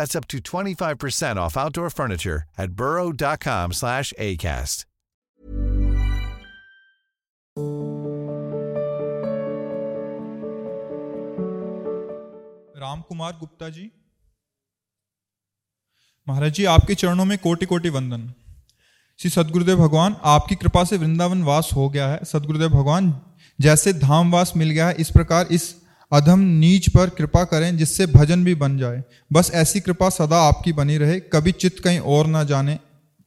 That's up to 25% off outdoor furniture at burrow.com slash ACAST. Ram Kumar Gupta ji. महाराज जी, आपके चरणों में कोटि कोटि वंदन। श्री सदगुरुदेव भगवान, आपकी कृपा से वृंदावन वास हो गया है। सदगुरुदेव भगवान, जैसे धाम वास मिल गया है, इस प्रकार इस अधम नीच पर कृपा करें जिससे भजन भी बन जाए। बस ऐसी कृपा सदा आपकी बनी रहे, कभी चित्त कहीं और ना जाने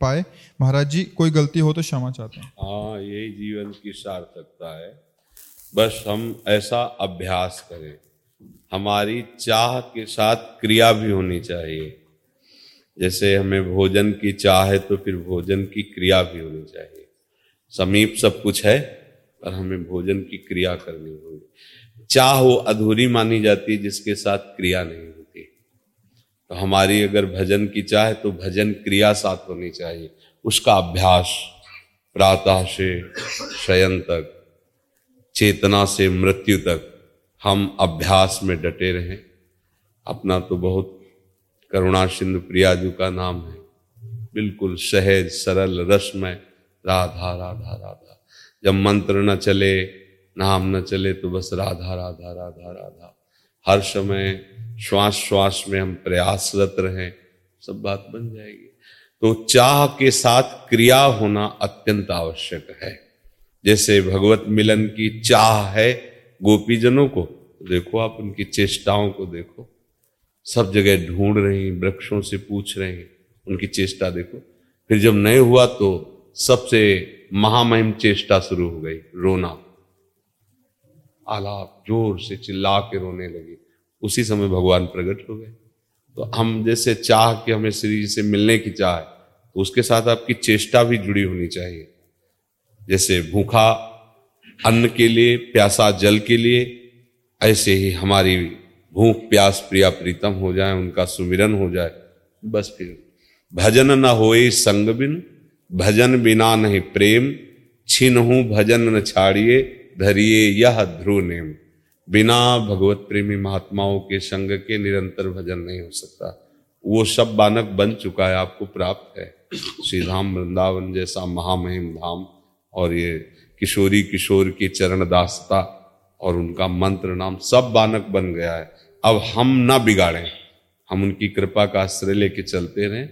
पाए। महाराज जी, कोई गलती हो तो क्षमा चाहते हैं। हाँ यही जीवन की सार्थकता है। बस हम ऐसा अभ्यास करें। हमारी चाह के साथ क्रिया भी होनी चाहिए। जैसे हमें भोजन की चाह है तो फिर भोजन की क्रिया भी होनी चाहिए। समीप सब कुछ है, पर हमें भोजन की क्रिया करनी होगी। चाह वो अधूरी मानी जाती है, जिसके साथ क्रिया नहीं होती। तो हमारी अगर भजन की चाह तो भजन क्रिया साथ होनी चाहिए। उसका अभ्यास प्रातः से शयन तक, चेतना से मृत्यु तक, हम अभ्यास में डटे रहें। अपना तो बहुत करुणा सिंधु प्रिया जी का नाम है। बिल्कुल सहज, सरल, रसमय, राधा राधा राधा। जब मंत्र न चले नाम न चले तो बस राधा राधा राधा राधा। हर समय श्वास श्वास में हम प्रयासरत रहें, सब बात बन जाएगी। तो चाह के साथ क्रिया होना अत्यंत आवश्यक है। जैसे भगवत मिलन की चाह है गोपीजनों को देखो आप उनकी चेष्टाओं को देखो। सब जगह ढूंढ रही, वृक्षों से पूछ रहे हैं उनकी चेष्टा देखो। फिर जब नहीं हुआ तो सबसे महामहिम चेष्टा शुरू हो गई, रोना। आलाप ज़ोर से चिल्ला के रोने लगे। उसी समय भगवान प्रकट हो गए। तो हम जैसे चाह के हमें श्री जी से मिलने की चाह है तो उसके साथ आपकी चेष्टा भी जुड़ी होनी चाहिए। जैसे भूखा अन्न के लिए, प्यासा जल के लिए, ऐसे ही हमारी भूख, प्यास, प्रिया, प्रीतम हो जाए, उनका सुमिरन हो जाए। बस फिर। भजन न होए संग बिन, भजन बिना नहीं प्रेम, छिन्हू भजन न छाड़िए धरिए यह ध्रुव नेम। बिना भगवत प्रेमी महात्माओं के संग के निरंतर भजन नहीं हो सकता। वो सब बानक बन चुका है, आपको प्राप्त है। श्री धाम वृंदावन जैसा महामहिम धाम और ये किशोरी किशोर की चरण दासता और उनका मंत्र नाम सब बानक बन गया है। अब हम ना बिगाड़ें। हम उनकी कृपा का आश्रय लेके चलते रहें।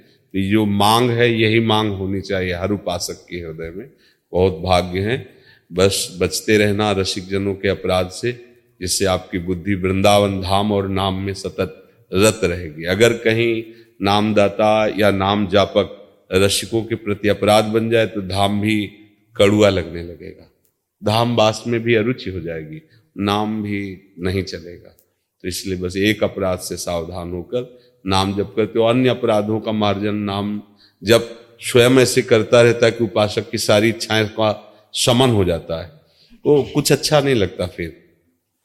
जो मांग है, यही मांग होनी चाहिए हर उपासक के हृदय में। बहुत भाग्य है। बस बचते रहना रसिक जनों के अपराध से, जिससे आपकी बुद्धि वृंदावन धाम और नाम में सतत रत रहेगी। अगर कहीं नामदाता या नाम जापक रसिकों के प्रति अपराध बन जाए तो धाम भी कड़ुआ लगने लगेगा। धाम वास में भी अरुचि हो जाएगी, नाम भी नहीं चलेगा। तो इसलिए बस एक अपराध से सावधान होकर, नाम जप करते हो। अन्य अपराधों का मार्जन नाम जब स्वयं ऐसे करता रहता है कि उपासक की सारी इच्छाएँ समन हो जाता है। तो कुछ अच्छा नहीं लगता फिर।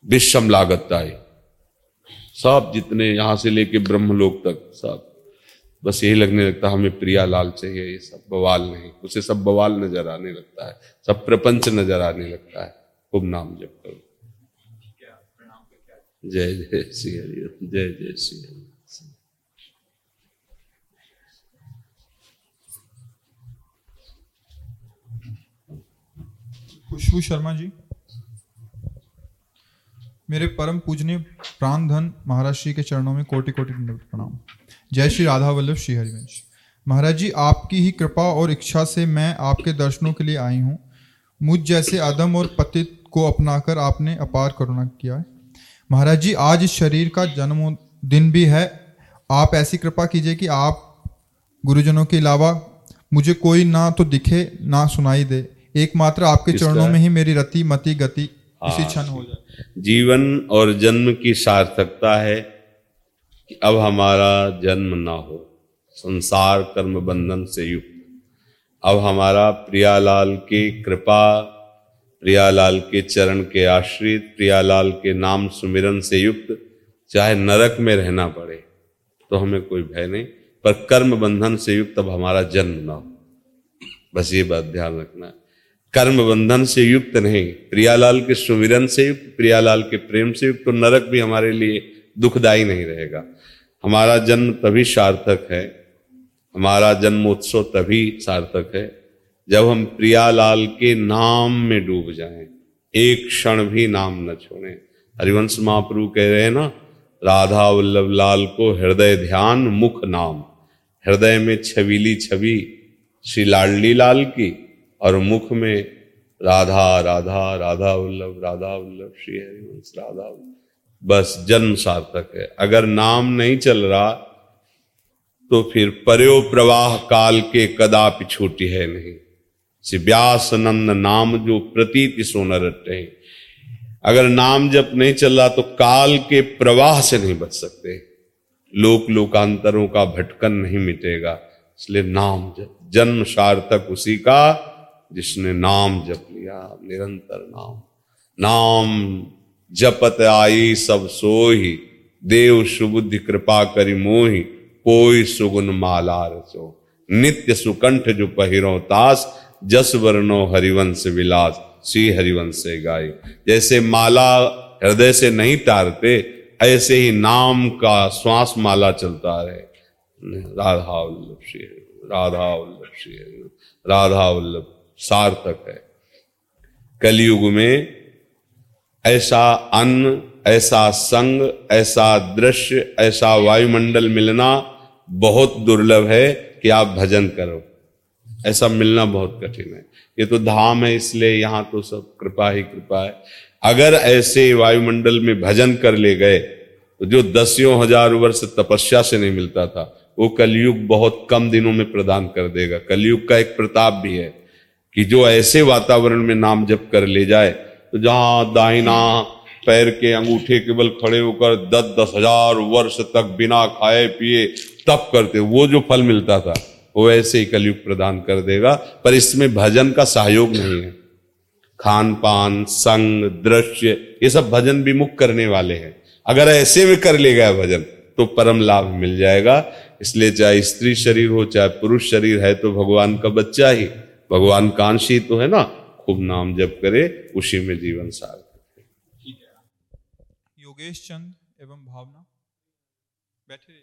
विषम लागत है सब जितने यहाँ से लेके ब्रह्मलोक तक, सब। बस यही लगने लगता हमें प्रिया लाल चाहिए, ये सब बवाल नहीं। उसे सब बवाल नज़र आने लगता है, सब प्रपंच नज़र आने लगता है। खूब नाम जप करो। जय जय श्री हरि। जय जय श्री हरि। खुशबू शर्मा जी, मेरे परम पूजनीय प्राण धन महाराज श्री के चरणों में कोटि कोटि प्रणाम। जय श्री राधा वल्लभ श्री हरिवंश। महाराज जी, आपकी ही कृपा और इच्छा से मैं आपके दर्शनों के लिए आई हूँ। मुझ जैसे अदम और पतित को अपनाकर आपने अपार करुणा किया है। महाराज जी, आज इस शरीर का जन्म दिन भी है। आप ऐसी कृपा कीजिए कि आप गुरुजनों के अलावा मुझे कोई ना तो दिखे, ना सुनाई दे। एकमात्र आपके चरणों में ही मेरी रति मति गति इसी क्षण हो जाए जीवन और जन्म की सार्थकता है कि अब हमारा जन्म ना हो संसार कर्म बंधन से युक्त। अब हमारा प्रियालाल की कृपा प्रियालाल के चरण के आश्रित प्रियालाल के नाम सुमिरन से युक्त चाहे नरक में रहना पड़े तो हमें कोई भय नहीं। पर कर्म बंधन से युक्त अब हमारा जन्म ना हो। बस ये बात ध्यान रखना है। कर्म बंधन से युक्त नहीं, प्रियालाल के सुमिरन से युक्त प्रियालाल के प्रेम से युक्त तो नरक भी हमारे लिए दुखदायी नहीं रहेगा। हमारा जन्म तभी सार्थक है, हमारा जन्मोत्सव तभी सार्थक है, जब हम प्रियालाल के नाम में डूब जाएँ, एक क्षण भी नाम न छोड़ें। हरिवंश महाप्रभु कह रहे हैं ना, राधा वल्लभ लाल को हृदय ध्यान मुख नाम, हृदय में छबीली छवि, श्री लाडली लाल की और मुख में राधा राधा राधा वल्लभ राधा वल्लभ श्री हरिवंश, राधा बस जन्म सार्थक है। अगर नाम नहीं चल रहा तो फिर पर्यो प्रवाह काल के कदापि छोटी है नहीं। व्यास नंद नाम जो प्रतीति सोन रटे अगर नाम जब नहीं चल रहा तो काल के प्रवाह से नहीं बच सकते। लोक लोकांतरों का भटकन नहीं मिटेगा। इसलिए नाम जन्म सार्थक उसी का जिसने नाम जप लिया, निरंतर नाम। नाम जपत आई, सब सोही। देव सुबुद्धि कृपा करी मोही, कोई सुगुन माला रचो नित्य सुकंठ जो पहिरो तास, जस वर्णो हरिवंश विलास श्री हरिवंश गाय जैसे माला हृदय से नहीं तारते, ऐसे ही नाम का श्वास माला चलता रहे। राधा वल्लभ श्री राधा वल्लभ श्री राधा वल्लभ सार्थक है। कलयुग में ऐसा अन्न, ऐसा संग, ऐसा दृश्य, ऐसा वायुमंडल मिलना बहुत दुर्लभ है कि आप भजन करो। ऐसा मिलना बहुत कठिन है। ये तो धाम है, इसलिए यहाँ तो सब कृपा ही कृपा है। अगर ऐसे वायुमंडल में भजन कर ले गए तो जो दसियों हज़ार वर्ष तपस्या से नहीं मिलता था, वो कलयुग बहुत कम दिनों में प्रदान कर देगा। कलयुग का एक प्रताप भी है कि जो ऐसे वातावरण में नाम जप कर ले जाए तो जहाँ दाहिना पैर के अंगूठे केवल खड़े होकर दस दस हज़ार वर्ष तक बिना खाए पिए तप करते, वो जो फल मिलता था, वो ऐसे ही कलयुग प्रदान कर देगा, पर इसमें भजन का सहयोग नहीं है। खान पान संग, दृश्य, ये सब भजन विमुख करने वाले हैं। अगर ऐसे में कर ले गया भजन तो परम लाभ मिल जाएगा। इसलिए चाहे स्त्री शरीर हो, चाहे पुरुष शरीर है तो भगवान का बच्चा ही भगवान कांशी तो है ना, खूब नाम जप करे, उसी में जीवन सार योगेश चंद एवं भावना, बैठे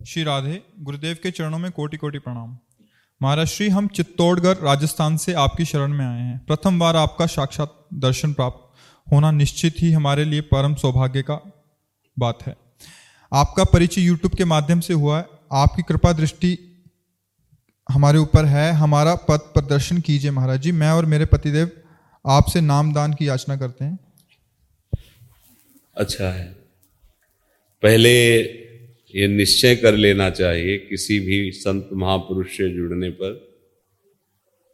श्री राधे, गुरुदेव के चरणों में कोटि कोटि प्रणाम। महाराज, श्री, हम चित्तौड़गढ़, राजस्थान से आपकी शरण में आए हैं। प्रथम बार आपका साक्षात दर्शन प्राप्त होना निश्चित ही हमारे लिए परम सौभाग्य का बात है। आपका परिचय यूट्यूब के माध्यम से हुआ है। आपकी कृपा दृष्टि हमारे ऊपर है, हमारा पद प्रदर्शन कीजिए महाराज जी। मैं और मेरे पतिदेव आपसे नाम दान की याचना करते हैं। अच्छा है। पहले ये निश्चय कर लेना चाहिए किसी भी संत महापुरुष से जुड़ने पर,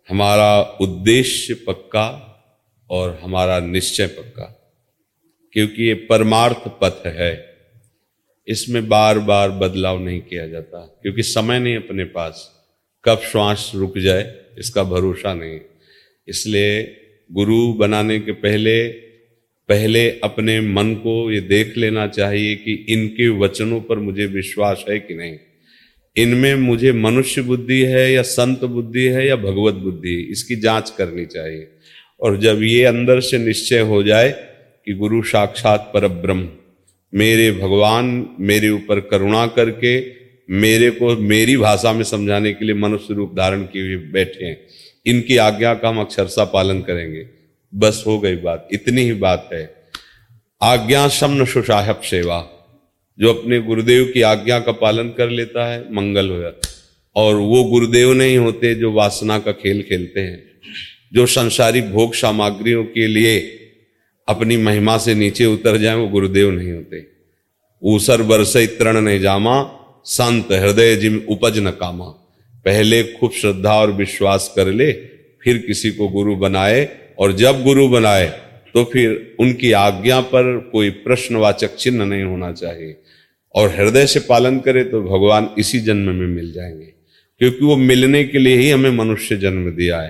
हमारा उद्देश्य पक्का और हमारा निश्चय पक्का, क्योंकि ये परमार्थ पथ है। इसमें बार बार बदलाव नहीं किया जाता, क्योंकि समय नहीं अपने पास। कब श्वास रुक जाए, इसका भरोसा नहीं। इसलिए गुरु बनाने के पहले पहले अपने मन को ये देख लेना चाहिए कि इनके वचनों पर मुझे विश्वास है कि नहीं। इनमें मुझे मनुष्य बुद्धि है या संत बुद्धि है या भगवत बुद्धि, इसकी जाँच करनी चाहिए। और जब ये अंदर से निश्चय हो जाए कि गुरु साक्षात पर ब्रह्म मेरे भगवान मेरे ऊपर करुणा करके मेरे को, मेरी भाषा में समझाने के लिए मनुष्य रूप धारण किए हुए बैठे हैं। इनकी आज्ञा का हम अक्षरशा पालन करेंगे। बस हो गई बात। इतनी ही बात है। आज्ञा समन सुसाहब सेवा। जो अपने गुरुदेव की आज्ञा का पालन कर लेता है, मंगल हो जाता और वो गुरुदेव नहीं होते जो वासना का खेल खेलते हैं। जो संसारिक भोग सामग्रियों के लिए अपनी महिमा से नीचे उतर जाए, वो गुरुदेव नहीं होते। ऊसर बरस तृण नहीं जामा। संत हृदय जिम उपज न कामा। पहले खूब श्रद्धा और विश्वास कर ले, फिर किसी को गुरु बनाए, और जब गुरु बनाए तो फिर उनकी आज्ञा पर कोई प्रश्नवाचक चिन्ह नहीं होना चाहिए। और हृदय से पालन करे तो भगवान इसी जन्म में मिल जाएँगे, क्योंकि वो मिलने के लिए ही हमें मनुष्य जन्म दिया है।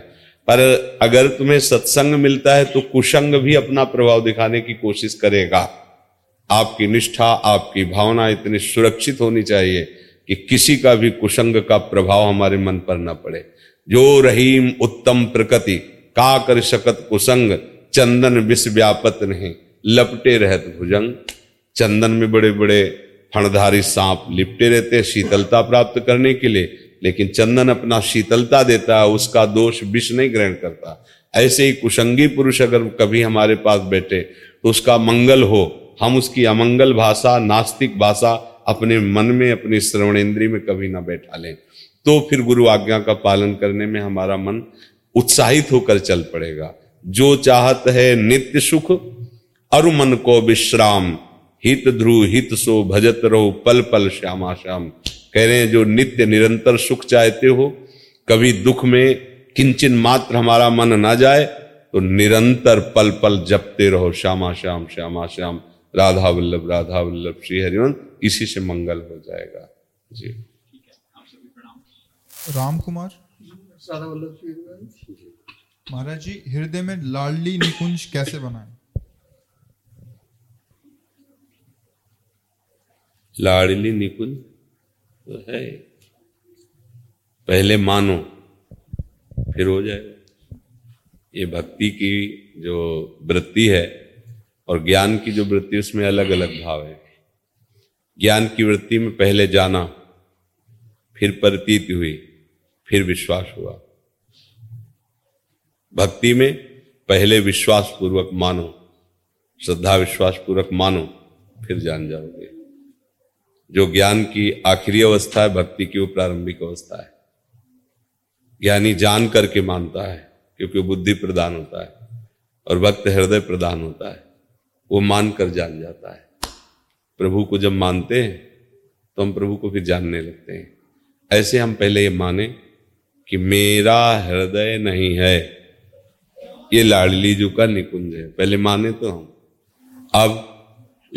पर अगर तुम्हें सत्संग मिलता है तो कुसंग भी अपना प्रभाव दिखाने की कोशिश करेगा। आपकी निष्ठा, आपकी भावना इतनी सुरक्षित होनी चाहिए कि किसी का भी कुसंग का प्रभाव हमारे मन पर न पड़े। जो रहीम उत्तम प्रकृति, का कर सकत कुसंग, चंदन विष व्यापत नहीं। लपटे रहत भुजंग। चंदन में बड़े बड़े फणधारी सांप लिपटे रहते हैं शीतलता प्राप्त करने के लिए, लेकिन चंदन अपना शीतलता देता है, उसका दोष विष नहीं ग्रहण करता। ऐसे ही कुशंगी पुरुष अगर कभी हमारे पास बैठे तो उसका मंगल हो हम उसकी अमंगल भाषा, नास्तिक भाषा अपने मन में, अपनी श्रवणेन्द्री में कभी ना बैठा लें। तो फिर गुरु आज्ञा का पालन करने में हमारा मन उत्साहित होकर चल पड़ेगा। जो चाहत है नित्य सुख, अरु मन को विश्राम। हित ध्रुव हित सो, भजत रहो, पल पल श्यामा श्याम। कह रहे हैं, जो नित्य निरंतर सुख चाहते हो, कभी दुख में किंचन मात्र हमारा मन ना जाए तो निरंतर पल पल जपते रहो, श्यामा श्याम श्यामा श्याम। राधा वल्लभ राधा वल्लभ श्री हरिवंश इसी से मंगल हो जाएगा। जी। राम कुमार महाराज जी हृदय में लाडली निकुंज कैसे बनाए? लाडली निकुंज तो है। पहले मानो फिर हो जाएगा ये भक्ति की जो वृत्ति है और ज्ञान की जो वृत्ति, उसमें अलग अलग भाव है। ज्ञान की वृत्ति में पहले जाना, फिर प्रतीत हुई, फिर विश्वास हुआ। भक्ति में पहले विश्वास पूर्वक मानो, श्रद्धा विश्वास पूर्वक मानो, फिर जान जाओगे। जो ज्ञान की आखिरी अवस्था है, भक्ति की वो प्रारंभिक अवस्था है। ज्ञानी जान करके मानता है, क्योंकि बुद्धि प्रदान होता है और भक्त हृदय प्रदान होता है। वो मान कर जान जाता है। प्रभु को जब मानते हैं तो हम प्रभु को फिर जानने लगते हैं। ऐसे हम पहले ये माने कि मेरा हृदय नहीं है। ये लाडली जू का निकुंज है। पहले माने तो हम। अब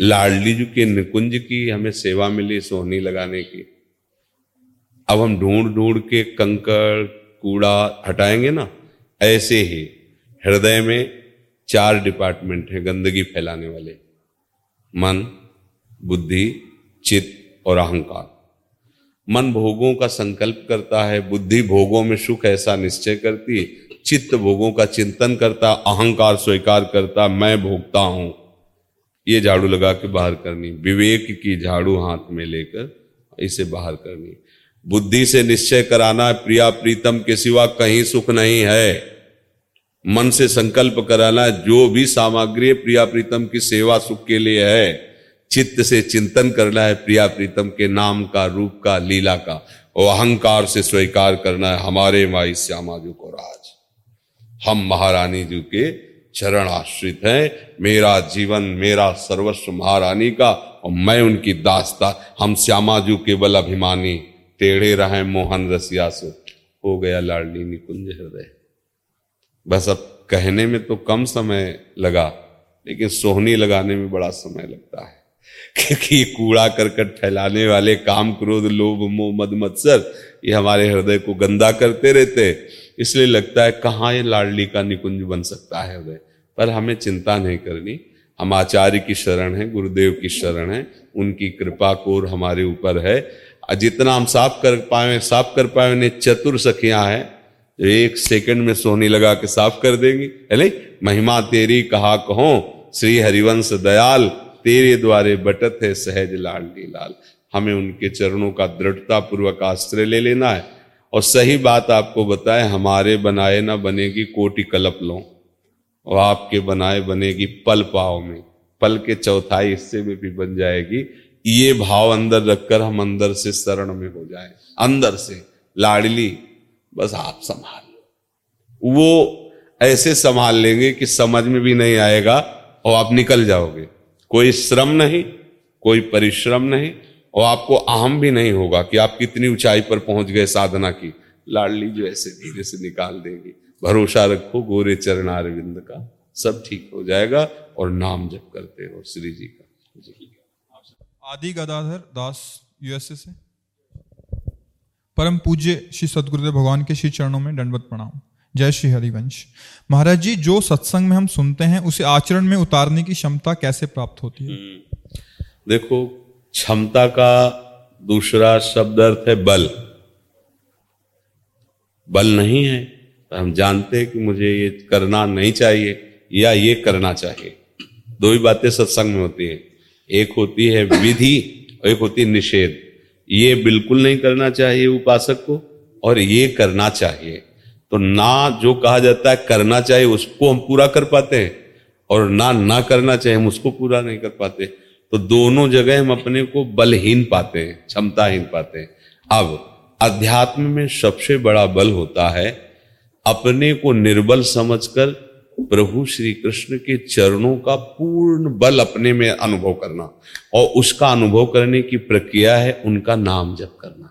लाडली जू के निकुंज की हमें सेवा मिली सोहनी लगाने की। अब हम ढूंढ ढूंढ के कंकड़, कूड़ा हटाएँगे ना, ऐसे ही हृदय में चार डिपार्टमेंट है, गंदगी फैलाने वाले। मन, बुद्धि, चित्त और अहंकार। मन भोगों का संकल्प करता है, बुद्धि भोगों में सुख ऐसा निश्चय करती चित्त भोगों का चिंतन करता, अहंकार स्वीकार करता, मैं भोगता हूँ। ये झाड़ू लगा के बाहर करनी, विवेक की झाड़ू हाथ में लेकर इसे बाहर करनी। बुद्धि से निश्चय कराना, प्रिया प्रीतम के सिवा कहीं सुख नहीं है। मन से संकल्प कराना जो भी सामग्री प्रिया प्रीतम की सेवा सुख के लिए है, चित्त से चिंतन करना है प्रिया प्रीतम के नाम का, रूप का, लीला का, और अहंकार से स्वीकार करना है हमारे माई श्यामा जी को राज। हम महारानी जी के चरण आश्रित हैं, मेरा जीवन, मेरा सर्वस्व महारानी का, और मैं उनकी दास्ता, हम श्यामा जी केवल अभिमानी, टेढ़े रहे मोहन रसिया से, हो गया लाडली निकुंज हृदय। बस अब कहने में तो कम समय लगा, लेकिन सोहनी लगाने में बड़ा समय लगता है। क्योंकि ये कूड़ा करकट फैलाने वाले काम क्रोध, लोभ, मोह, मद, मत्सर, ये हमारे हृदय को गंदा करते रहते इसलिए लगता है कहाँ ये लाडली का निकुंज बन सकता है हृदय? पर हमें चिंता नहीं करनी। हम आचार्य की शरण है, गुरुदेव की शरण है, उनकी कृपा कोर हमारे ऊपर है। जितना हम साफ़ कर पाए, साफ़ कर पाए, उन्हें चतुर सखियाँ हैं। एक सेकंड में सोनी लगा के साफ़ कर देंगी। नहीं महिमा तेरी कहा कहो? श्री हरिवंश दयाल, तेरे द्वारे बटत है सहज लाडली लाल हमें उनके चरणों का दृढ़ता पूर्वक आश्रय ले लेना है। और सही बात आपको बताए, हमारे बनाए ना बनेगी कोटि कलप लो। और आपके बनाए बनेगी पल पाव में। पल के चौथाई हिस्से में भी बन जाएगी। ये भाव अंदर रखकर हम अंदर से शरण में हो जाए। अंदर से, लाडली बस आप संभाल वो ऐसे संभाल लेंगे कि समझ में भी नहीं आएगा और आप निकल जाओगे। कोई श्रम नहीं, कोई परिश्रम नहीं और आपको अहम भी नहीं होगा कि आप कितनी ऊंचाई पर पहुँच गए साधना की। लाडली जो ऐसे धीरे से निकाल देंगी। भरोसा रखो गोरे चरण अरविंद का। सब ठीक हो जाएगा और नाम जप करते हो श्री जी का। आदि गदाधर दास यूएसए से। परम पूज्य श्री सदगुरुदेव भगवान के श्री चरणों में दंडवत प्रणाम। जय श्री हरिवंश। महाराज जी, जो सत्संग में हम सुनते हैं, उसे आचरण में उतारने की क्षमता कैसे प्राप्त होती है? हम्म। देखो, क्षमता का दूसरा शब्द अर्थ है बल। बल नहीं है तो हम जानते हैं कि मुझे ये करना नहीं चाहिए, या ये करना चाहिए। दो ही बातें सत्संग में होती है। एक होती है विधि और एक होती है निषेध। ये बिल्कुल नहीं करना चाहिए उपासक को, और ये करना चाहिए। तो ना जो कहा जाता है करना चाहिए, उसको हम पूरा कर पाते हैं, और ना ना करना चाहिए, हम उसको पूरा नहीं कर पाते। तो दोनों जगह हम अपने को बलहीन पाते हैं, क्षमताहीन पाते हैं। अब, अध्यात्म में सबसे बड़ा बल होता है अपने को निर्बल समझकर प्रभु श्री कृष्ण के चरणों का पूर्ण बल अपने में अनुभव करना और उसका अनुभव करने की प्रक्रिया है उनका नाम जप करना।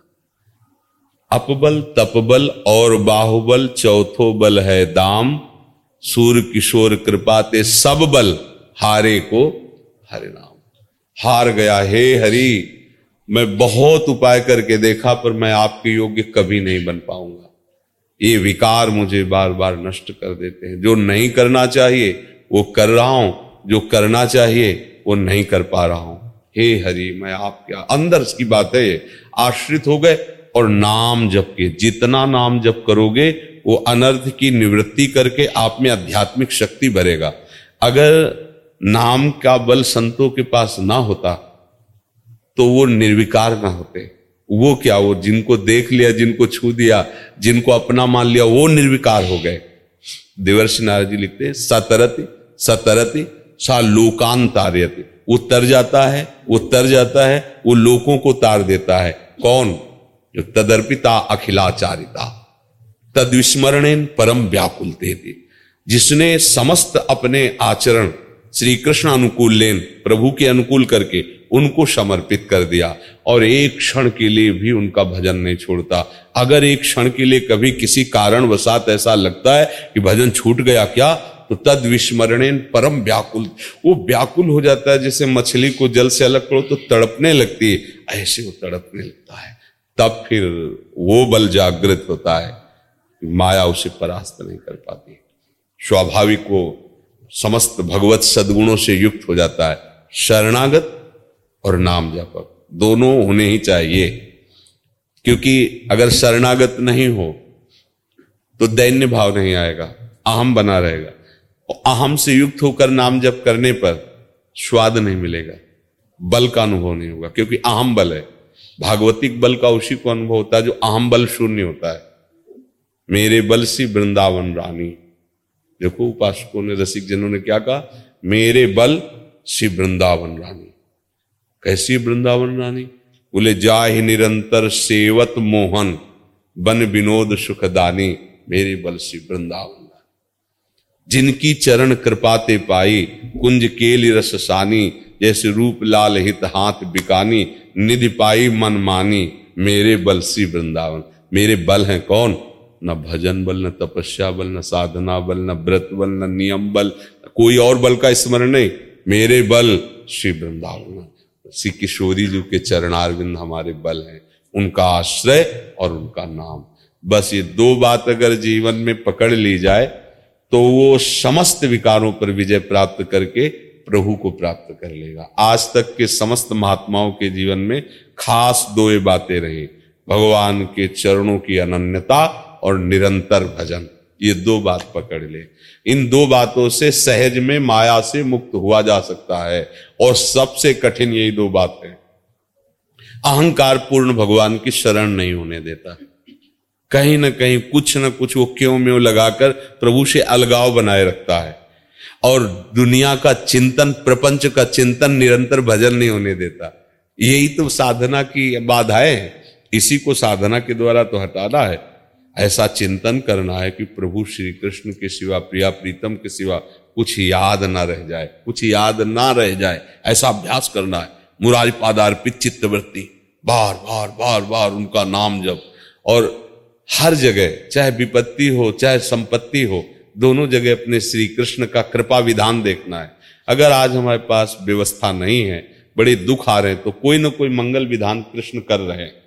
अपबल, तपबल और बाहुबल, चौथो बल है दाम। सूर्य किशोर कृपाते सब बल हारे को हरे नाम हार गया, हे हरि, मैं बहुत उपाय करके देखा पर मैं आपके योग्य कभी नहीं बन पाऊँगा। ये विकार मुझे बार बार नष्ट कर देते हैं। जो नहीं करना चाहिए, वो कर रहा हूँ। जो करना चाहिए, वो नहीं कर पा रहा हूँ। हे हरि, मैं आपके अंदर की बात है आश्रित हो गए और नाम जप के जितना नाम जप करोगे, वो अनर्थ की निवृत्ति करके आप में आध्यात्मिक शक्ति भरेगा। अगर नाम का बल संतों के पास ना होता तो वो निर्विकार ना होते। वो क्या वो जिनको देख लिया, जिनको छू दिया, जिनको अपना मान लिया, वो निर्विकार हो गए। देवर्षि नारद जी लिखते सतरति सतरति, सा लोकान तार्यति। वो तर जाता है, वो तर जाता है, वो लोगों को तार देता है। कौन? जो तदर्पिता अखिलाचारिता। तद विस्मरण परम व्याकुल थे। जिसने समस्त अपने आचरण श्री कृष्ण अनुकूल लेन, प्रभु के अनुकूल करके उनको समर्पित कर दिया। और एक क्षण के लिए भी उनका भजन नहीं छोड़ता। अगर एक क्षण के लिए कभी किसी कारण वसात ऐसा लगता है कि भजन छूट गया क्या तो तद विस्मरण परम व्याकुल। वो व्याकुल हो जाता है, जैसे मछली को जल से अलग करो तो तड़पने लगती है। ऐसे वो तड़पने लगता है। तब फिर वो बल जागृत होता है माया उसे परास्त नहीं कर पाती। स्वाभाविक वो समस्त भगवत सदगुणों से युक्त हो जाता है। शरणागत और नाम जापक। दोनों होने ही चाहिए। क्योंकि अगर शरणागत नहीं हो तो दैन्य भाव नहीं आएगा। अहम बना रहेगा। अहम से युक्त होकर नाम जप करने पर स्वाद नहीं मिलेगा। बल का अनुभव नहीं होगा, क्योंकि अहम बल है। भागवतिक बल का उसी को अनुभव होता है जो अहम बल शून्य होता है। मेरे बल सी वृंदावन रानी। देखो उपासकों ने, रसिक जनों ने क्या कहा? मेरे बल श्री वृंदावन रानी। कैसी वृंदावन रानी? बोले जा निरंतर सेवत मोहन, बन विनोद सुखदानी, मेरे बल श्री वृंदावन जिनकी चरण कृपाते पाई, कुंज केली सानी, जैसे रूप लाल हित हाथ बिकानी, निधि पाई मन मानी, मेरे बल श्री वृंदावन। मेरे बल हैं कौन? न भजन बल, न तपस्या बल, न साधना बल, न व्रत बल, न नियम बल कोई और बल का स्मरण नहीं। मेरे बल श्री वृंदावन श्री किशोरी जी के चरणारविंद हमारे बल हैं। उनका आश्रय और उनका नाम। बस ये दो बात अगर जीवन में पकड़ ली जाए तो वो समस्त विकारों पर विजय प्राप्त करके प्रभु को प्राप्त कर लेगा। आज तक के समस्त महात्माओं के जीवन में खास दो ये बातें रही। भगवान के चरणों की अनन्यता और निरंतर भजन। ये दो बात पकड़ ले। इन दो बातों से सहज में माया से मुक्त हुआ जा सकता है। और सबसे कठिन यही दो बातें अहंकार पूर्ण भगवान की शरण नहीं होने देता। कहीं ना कहीं कुछ ना कुछ वो क्यों म्यों लगाकर प्रभु से अलगाव बनाए रखता है। और दुनिया का चिंतन, प्रपंच का चिंतन निरंतर भजन नहीं होने देता। यही तो साधना की बाधाएँ इसी को साधना के द्वारा तो हटाना है। ऐसा चिंतन करना है कि प्रभु श्री कृष्ण के सिवा, प्रिया प्रीतम के सिवा कुछ याद ना रह जाए, कुछ याद ना रह जाए, ऐसा अभ्यास करना है। मुरारी पादार्पित चित्तवृत्ति बार बार बार बार उनका नाम जब और हर जगह, चाहे विपत्ति हो, चाहे संपत्ति हो, दोनों जगह अपने श्री कृष्ण का कृपा विधान देखना है। अगर आज हमारे पास व्यवस्था नहीं है, बड़े दुख आ रहे हैं तो कोई ना कोई मंगल विधान कृष्ण कर रहे हैं।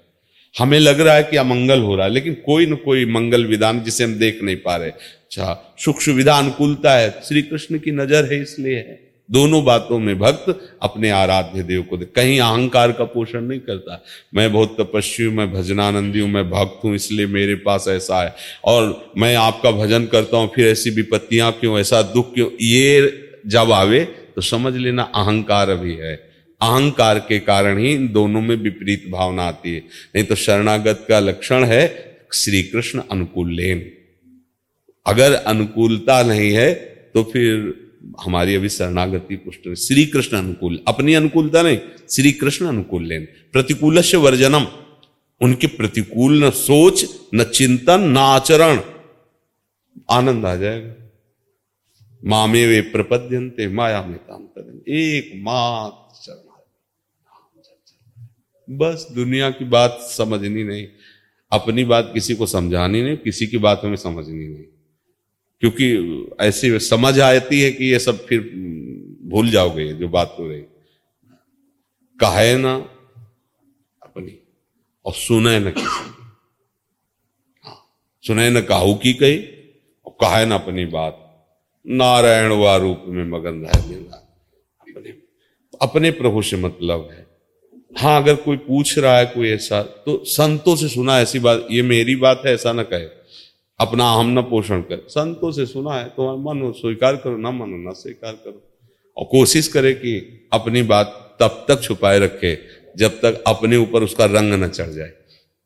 हमें लग रहा है कि अमंगल हो रहा है, लेकिन कोई ना कोई मंगल विधान जिसे हम देख नहीं पा रहे। अच्छा सुख सुविधा अनुकूलता है श्री कृष्ण की नज़र है इसलिए है। दोनों बातों में भक्त अपने आराध्य देव को दे, कहीं अहंकार का पोषण नहीं करता। मैं बहुत तपस्वी मैं भजनानंदी हूँ, मैं भक्त हूँ, इसलिए मेरे पास ऐसा है। और मैं आपका भजन करता हूँ, फिर ऐसी विपत्तियाँ क्यों, ऐसा दुख क्यों, ये जब आवे तो समझ लेना अहंकार भी है। अहंकार के कारण ही इन दोनों में विपरीत भावना आती है। नहीं तो शरणागत का लक्षण है श्री कृष्ण अनुकूल लेन अगर अनुकूलता नहीं है तो फिर हमारी अभी शरणागति पुष्ट श्री कृष्ण अनुकूल, अपनी अनुकूलता नहीं श्री कृष्ण अनुकूल लेन प्रतिकूल से वर्जनम, उनके प्रतिकूल न सोच, न चिंतन न आचरण। आनंद आ जाएगा। मामे वे प्रपद्यंते माया में काम एक मात्र बस दुनिया की बात समझनी नहीं। अपनी बात किसी को समझानी नहीं किसी की बात हमें समझनी नहीं। क्योंकि ऐसी समझ आती है कि ये सब फिर भूल जाओगे जो बात हो रही। कहे ना अपनी और सुने न किसी हाँ, सुने न काहू की कही और कहे ना अपनी बात। नारायण व रूप में मगन रह अपने अपने प्रभु से मतलब है। हाँ अगर कोई पूछ रहा है कोई ऐसा तो संतों से सुना ऐसी बात, ये मेरी बात है, ऐसा ना कहे। अपना हम न पोषण कर। संतों से सुना है तो मानो स्वीकार करो, ना मानो, ना स्वीकार करो। और कोशिश करे कि अपनी बात तब तक छुपाए रखे, जब तक अपने ऊपर उसका रंग न चढ़ जाए।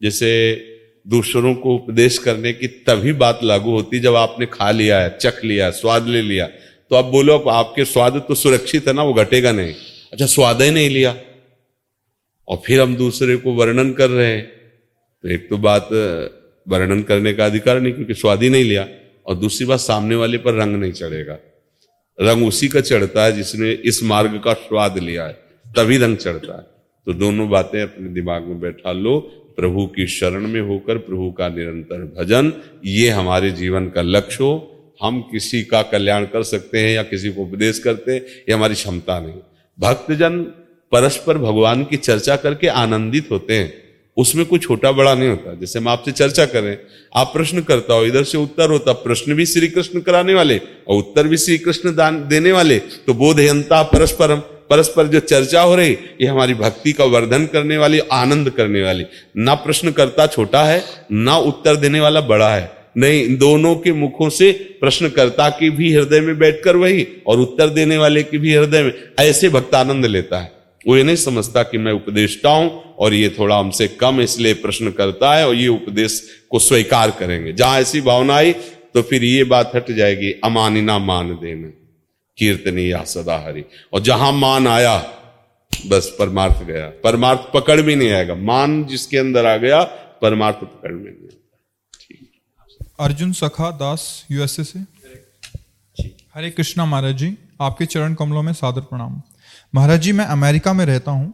जैसे दूसरों को उपदेश करने की तभी बात लागू होती जब आपने खा लिया है, चख लिया है, स्वाद ले लिया। तो आप बोलो आपके स्वाद तो सुरक्षित है ना, वो घटेगा नहीं। अच्छा स्वाद ही नहीं लिया। और फिर हम दूसरे को वर्णन कर रहे हैं। तो एक तो बात वर्णन करने का अधिकार नहीं, क्योंकि स्वाद ही नहीं लिया, और दूसरी बात, सामने वाले पर रंग नहीं चढ़ेगा। रंग उसी का चढ़ता है जिसने इस मार्ग का स्वाद लिया है, तभी रंग चढ़ता है। तो दोनों बातें अपने दिमाग में बैठा लो, प्रभु की शरण में होकर प्रभु का निरंतर भजन, ये हमारे जीवन का लक्ष्य हो। हम किसी का कल्याण कर सकते हैं या किसी को उपदेश करते हैं, ये हमारी क्षमता नहीं। भक्तजन परस्पर भगवान की चर्चा करके आनंदित होते हैं। उसमें कोई छोटा बड़ा नहीं होता। जैसे हम आपसे चर्चा करें आप प्रश्न करता हो, इधर से उत्तर होता, प्रश्न भी श्री कृष्ण कराने वाले और उत्तर भी श्री कृष्ण दान देने वाले तो बोधयंता परस्परम। परस्पर जो चर्चा हो रही, ये हमारी भक्ति का वर्धन करने वाली, आनंद करने वाली। ना प्रश्न करता छोटा है, ना उत्तर देने वाला बड़ा है। नहीं, दोनों के मुखों से प्रश्नकर्ता की भी हृदय में बैठकर वही और उत्तर देने वाले के भी हृदय में, ऐसे भक्त आनंद लेता है। वो ये नहीं समझता कि मैं उपदेष्टा हूँ और ये थोड़ा हमसे कम इसलिए प्रश्न करता है और ये उपदेश को स्वीकार करेंगे। जहाँ ऐसी भावना आई तो फिर ये बात हट जाएगी अमानिना मान देना। कीर्तनी या सदा हरि और जहाँ मान आया बस परमार्थ गया। परमार्थ पकड़ भी नहीं आएगा। मान जिसके अंदर आ गया परमार्थ पकड़ में नहीं अर्जुन सखा दास यूएसए से? हरे कृष्णा महाराज जी आपके चरण कमलों में सादर प्रणाम। महाराज जी, मैं अमेरिका में रहता हूँ।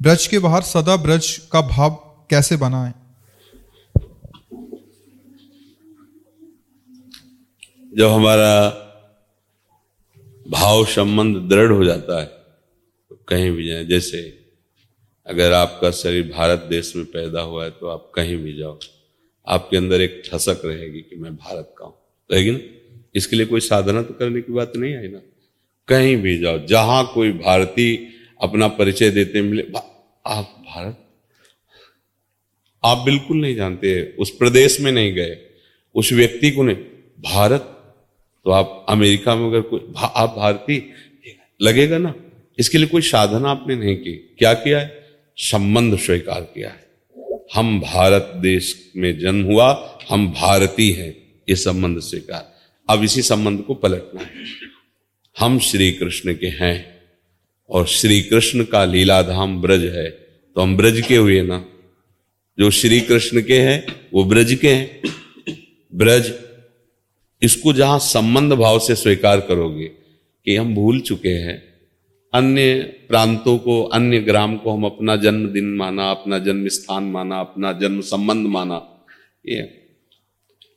ब्रज के बाहर सदा ब्रज का भाव कैसे बनाए जब हमारा भाव संबंध दृढ़ हो जाता है तो कहीं भी जाए। जैसे अगर आपका शरीर भारत देश में पैदा हुआ है तो आप कहीं भी जाओ। आपके अंदर एक ठसक रहेगी कि मैं भारत का हूँ। रहेगी ना? इसके लिए कोई साधना तो करने की बात नहीं आई ना? कहीं भी जाओ जहाँ कोई भारतीय अपना परिचय देते मिले आप भारत आप बिल्कुल नहीं जानते उस प्रदेश में नहीं गए उस व्यक्ति को नहीं। भारत तो आप अमेरिका में अगर कोई भा, आप भारतीय लगेगा ना इसके लिए कोई साधना आपने नहीं की। क्या किया है? संबंध स्वीकार किया है। हम भारत देश में जन्म हुआ हम भारतीय हैं ये संबंध स्वीकार। अब इसी संबंध को पलटना है। हम श्री कृष्ण के हैं और श्री कृष्ण का लीलाधाम ब्रज है तो हम ब्रज के हुए ना। जो श्री कृष्ण के हैं, वो ब्रज के हैं। ब्रज, इसको जहाँ संबंध भाव से स्वीकार करोगे कि हम भूल चुके हैं। अन्य प्रांतों को, अन्य ग्राम को हम अपना जन्मदिन माना, अपना जन्म स्थान माना, अपना जन्म संबंध माना। ये,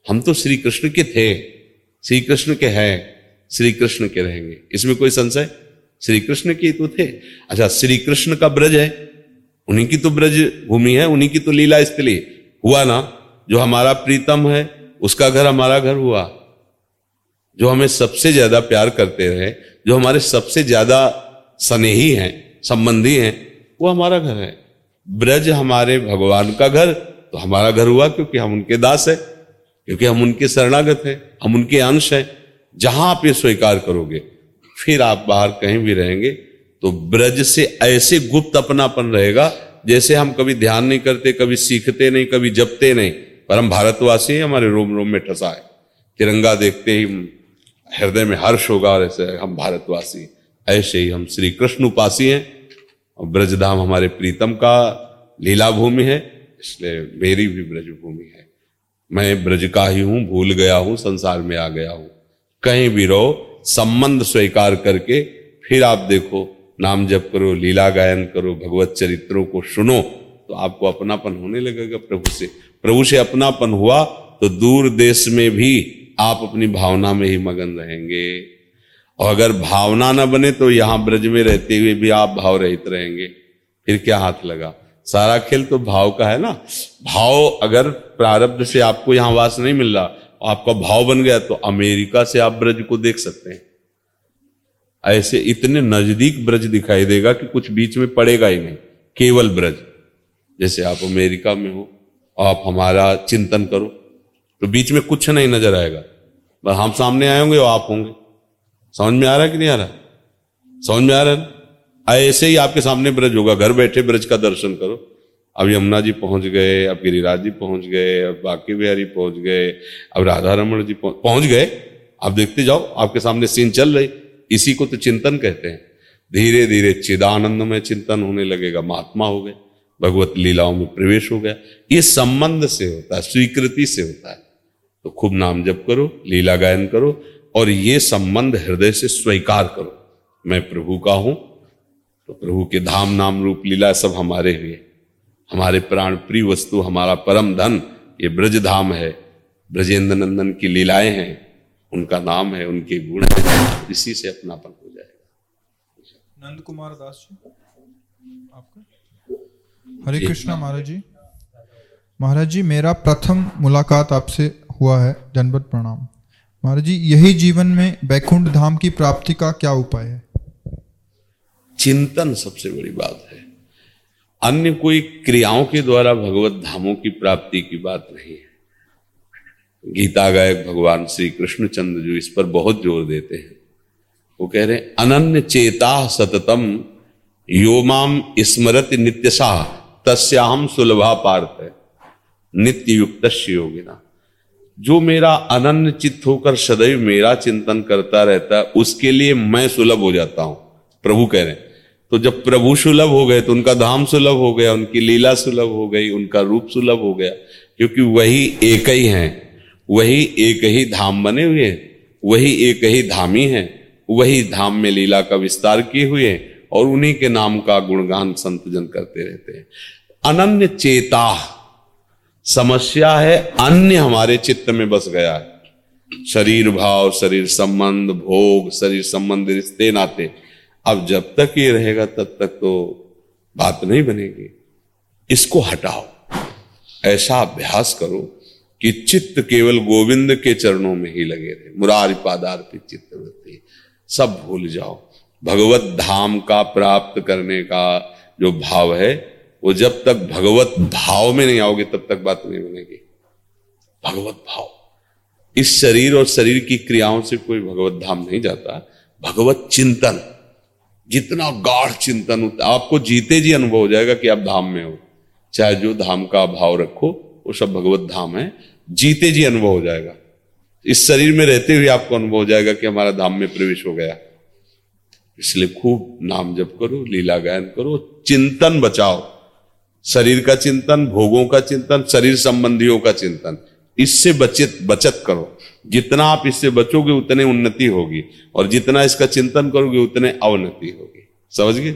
हम तो श्री कृष्ण के थे श्री कृष्ण के हैं। श्री कृष्ण के रहेंगे। इसमें कोई संशय? श्री कृष्ण के तो थे। अच्छा श्री कृष्ण का ब्रज है। उन्हीं की तो ब्रज भूमि है, उन्हीं की तो लीला स्थली। हुआ ना, जो हमारा प्रीतम है, उसका घर हमारा घर हुआ। जो हमें सबसे ज़्यादा प्यार करते रहे, जो हमारे सबसे ज़्यादा स्नेही हैं, संबंधी हैं, वो हमारा घर है। ब्रज हमारे भगवान का घर तो हमारा घर हुआ क्योंकि हम उनके दास है, क्योंकि हम उनके शरणागत हैं, हम उनके अंश हैं। जहाँ आप ये स्वीकार करोगे, फिर आप बाहर कहीं भी रहेंगे तो ब्रज से ऐसे गुप्त अपनापन रहेगा, जैसे हम कभी ध्यान नहीं करते, कभी सीखते नहीं, कभी जपते नहीं, पर हम भारतवासी हैं, हमारे रोम रोम में ठसा है। तिरंगा देखते ही हृदय में हर्ष होगा, और ऐसे हम भारतवासी ऐसे ही हम श्री कृष्ण उपासी हैं, और ब्रजधाम हमारे प्रीतम का लीला भूमि है, इसलिए मेरी भी ब्रज भूमि है। मैं ब्रज का ही हूँ, भूल गया हूँ, संसार में आ गया हूँ। कहीं भी रहो, संबंध स्वीकार करके फिर आप देखो, नाम जप करो, लीला गायन करो, भगवत चरित्रों को सुनो तो आपको अपनापन होने लगेगा प्रभु से। प्रभु से अपनापन हुआ तो दूर देश में भी आप अपनी भावना में ही मगन रहेंगे। और अगर भावना ना बने तो यहाँ ब्रज में रहते हुए भी आप भाव रहित रहेंगे। फिर क्या हाथ लगा? सारा खेल तो भाव का है ना? भाव अगर प्रारब्ध से आपको यहाँ वास नहीं मिल रहा आपका भाव बन गया तो अमेरिका से आप ब्रज को देख सकते हैं। ऐसे इतने नज़दीक ब्रज दिखाई देगा कि कुछ बीच में पड़ेगा ही नहीं। केवल ब्रज। जैसे आप अमेरिका में हो, आप हमारा चिंतन करो तो बीच में कुछ नहीं नज़र आएगा। बस हम सामने आए होंगे आप होंगे। समझ में आ रहा है कि नहीं आ रहा? समझ में आ रहा है ऐसे ही आपके सामने ब्रज होगा। घर बैठे ब्रज का दर्शन करो। अब यमुना जी पहुँच गए, अब गिरिराज जी पहुँच गए, अब बाकी बिहारी पहुँच गए, अब राधा रमन जी पहुँच गए। आप देखते जाओ, आपके सामने सीन चल रही। इसी को तो चिंतन कहते हैं। धीरे धीरे चिदानंद में चिंतन होने लगेगा। महात्मा हो गए, भगवत लीलाओं में प्रवेश हो गया। ये संबंध से होता है, स्वीकृति से होता है। तो खूब नाम जप करो, लीला गायन करो, और ये संबंध हृदय से स्वीकार करो। मैं प्रभु का हूँ तो प्रभु के धाम नाम रूप लीला सब हमारे हुए हमारे प्राण प्रिय वस्तु हमारा परम धन ये ब्रज धाम है। ब्रजेंद्र नंदन की लीलाएँ हैं उनका नाम है उनके गुण है इसी से अपना अपनापन हो जाएगा। नंद कुमार दास जी आपका? हरे कृष्णा महाराज जी। महाराज जी मेरा प्रथम मुलाकात आपसे हुआ है जनपद प्रणाम। महाराज जी यही जीवन में बैकुंठ धाम की प्राप्ति का क्या उपाय है? चिंतन सबसे बड़ी बात है। अन्य कोई क्रियाओं के द्वारा भगवत धामों की प्राप्ति की बात नहीं है। गीता गायक भगवान श्री कृष्णचंद्र जो इस पर बहुत ज़ोर देते हैं, वो कह रहे हैं, अनन्य चेता सततम योमाम स्मृत नित्यसा तस्याहम सुलभा पार्थ है। नित्य युक्त योगिना। जो मेरा अनन्य चित्त होकर सदैव मेरा चिंतन करता रहता है, उसके लिए मैं सुलभ हो जाता हूँ। प्रभु कह रहे हैं तो जब प्रभु सुलभ हो गए तो उनका धाम सुलभ हो गया, उनकी लीला सुलभ हो गई, उनका रूप सुलभ हो गया, क्योंकि वही एक ही है, वही एक ही धाम बने हुए हैं, वही एक ही धामी है, वही धाम में लीला का विस्तार किए हुए हैं और उन्हीं के नाम का गुणगान संत जन करते रहते हैं। अनन्य चेता, समस्या है, अन्य हमारे चित्त में बस गया है। शरीर भाव, शरीर संबंध, भोग, शरीर संबंध रिश्ते नाते अब जब तक ये रहेगा, तब तक तो बात नहीं बनेगी। इसको हटाओ। ऐसा अभ्यास करो कि चित्त केवल गोविंद के चरणों में ही लगे रहे। मुरारी पादार की चित्त वृत्ति। सब भूल जाओ। भगवत धाम का प्राप्त करने का जो भाव है, वो जब तक भगवत भाव में नहीं आओगे, तब तक बात नहीं बनेगी। भगवत भाव। इस शरीर और शरीर की क्रियाओं से कोई भगवत धाम नहीं जाता। भगवत चिंतन। जितना गाढ़ चिंतन होता आपको जीते जी अनुभव हो जाएगा कि आप धाम में हो। चाहे जो धाम का भाव रखो, वो सब भगवत धाम है। जीते जी अनुभव हो जाएगा। इस शरीर में रहते हुए आपको अनुभव हो जाएगा कि हमारा धाम में प्रवेश हो गया। इसलिए खूब नाम जप करो, लीला गायन करो, चिंतन बचाओ। शरीर का चिंतन, भोगों का चिंतन, शरीर संबंधियों का चिंतन। इससे बचत बचत करो। जितना आप इससे बचोगे, उतने उन्नति होगी। और जितना इसका चिंतन करोगे, उतने अवनति होगी। समझ गए?